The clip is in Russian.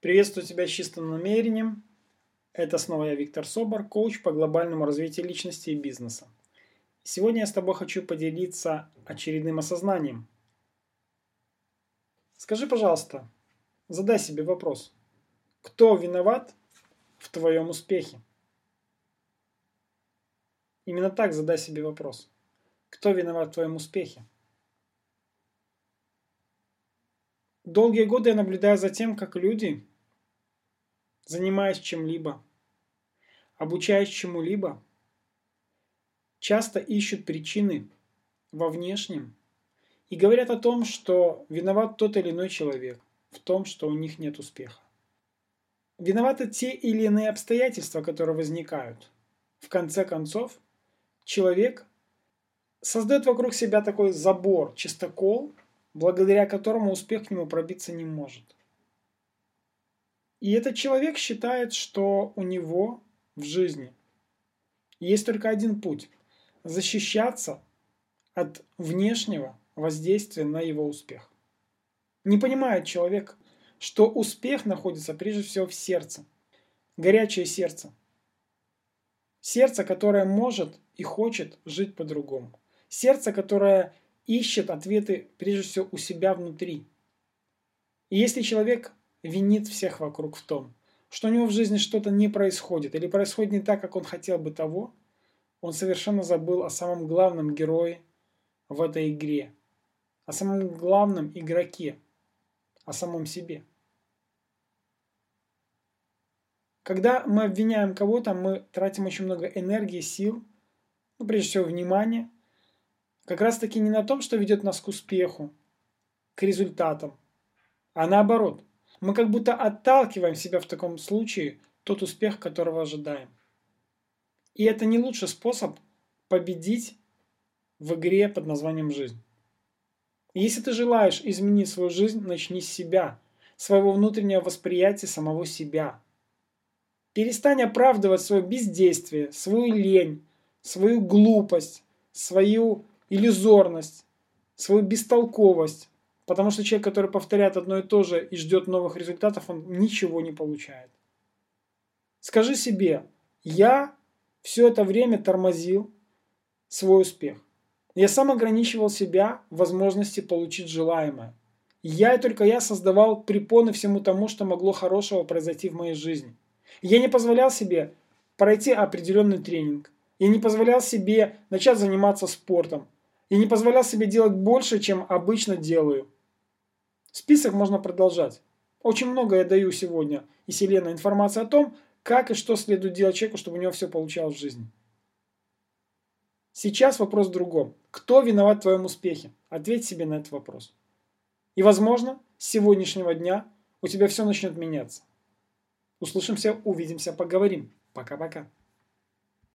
Приветствую тебя с чистым намерением. Это снова я, Виктор Собор, коуч по глобальному развитию личности и бизнеса. Сегодня я с тобой хочу поделиться очередным осознанием. Скажи, пожалуйста, задай себе вопрос. Кто виноват в твоем успехе? Именно так задай себе вопрос. Кто виноват в твоем успехе? Долгие годы я наблюдаю за тем, как люди, занимаясь чем-либо, обучаясь чему-либо, часто ищут причины во внешнем и говорят о том, что виноват тот или иной человек в том, что у них нет успеха. Виноваты те или иные обстоятельства, которые возникают. В конце концов, человек создает вокруг себя такой забор, чистокол – благодаря которому успех к нему пробиться не может. И этот человек считает, что у него в жизни есть только один путь – защищаться от внешнего воздействия на его успех. Не понимает человек, что успех находится прежде всего в сердце. Горячее сердце. Сердце, которое может и хочет жить по-другому. Сердце, которое ищет ответы прежде всего у себя внутри. И если человек винит всех вокруг в том, что у него в жизни что-то не происходит или происходит не так, как он хотел бы того, он совершенно забыл о самом главном герое в этой игре, о самом главном игроке, о самом себе. Когда мы обвиняем кого-то, мы тратим очень много энергии, сил, ну, прежде всего внимания – как раз таки не на том, что ведет нас к успеху, к результатам, а наоборот. Мы как будто отталкиваем себя в таком случае тот успех, которого ожидаем. И это не лучший способ победить в игре под названием «Жизнь». Если ты желаешь изменить свою жизнь, начни с себя, своего внутреннего восприятия самого себя. Перестань оправдывать свое бездействие, свою лень, свою глупость, свою иллюзорность, свою бестолковость. Потому что человек, который повторяет одно и то же и ждет новых результатов, он ничего не получает. Скажи себе, я все это время тормозил свой успех. Я сам ограничивал себя в возможности получить желаемое. Я и только я создавал препоны всему тому, что могло хорошего произойти в моей жизни. Я не позволял себе пройти определенный тренинг. Я не позволял себе начать заниматься спортом и не позволял себе делать больше, чем обычно делаю. Список можно продолжать. Очень много я даю сегодня и Селена информации о том, как и что следует делать человеку, чтобы у него все получалось в жизни. Сейчас вопрос в другом. Кто виноват в твоем успехе? Ответь себе на этот вопрос. И, возможно, с сегодняшнего дня у тебя все начнет меняться. Услышимся, увидимся, поговорим. Пока-пока.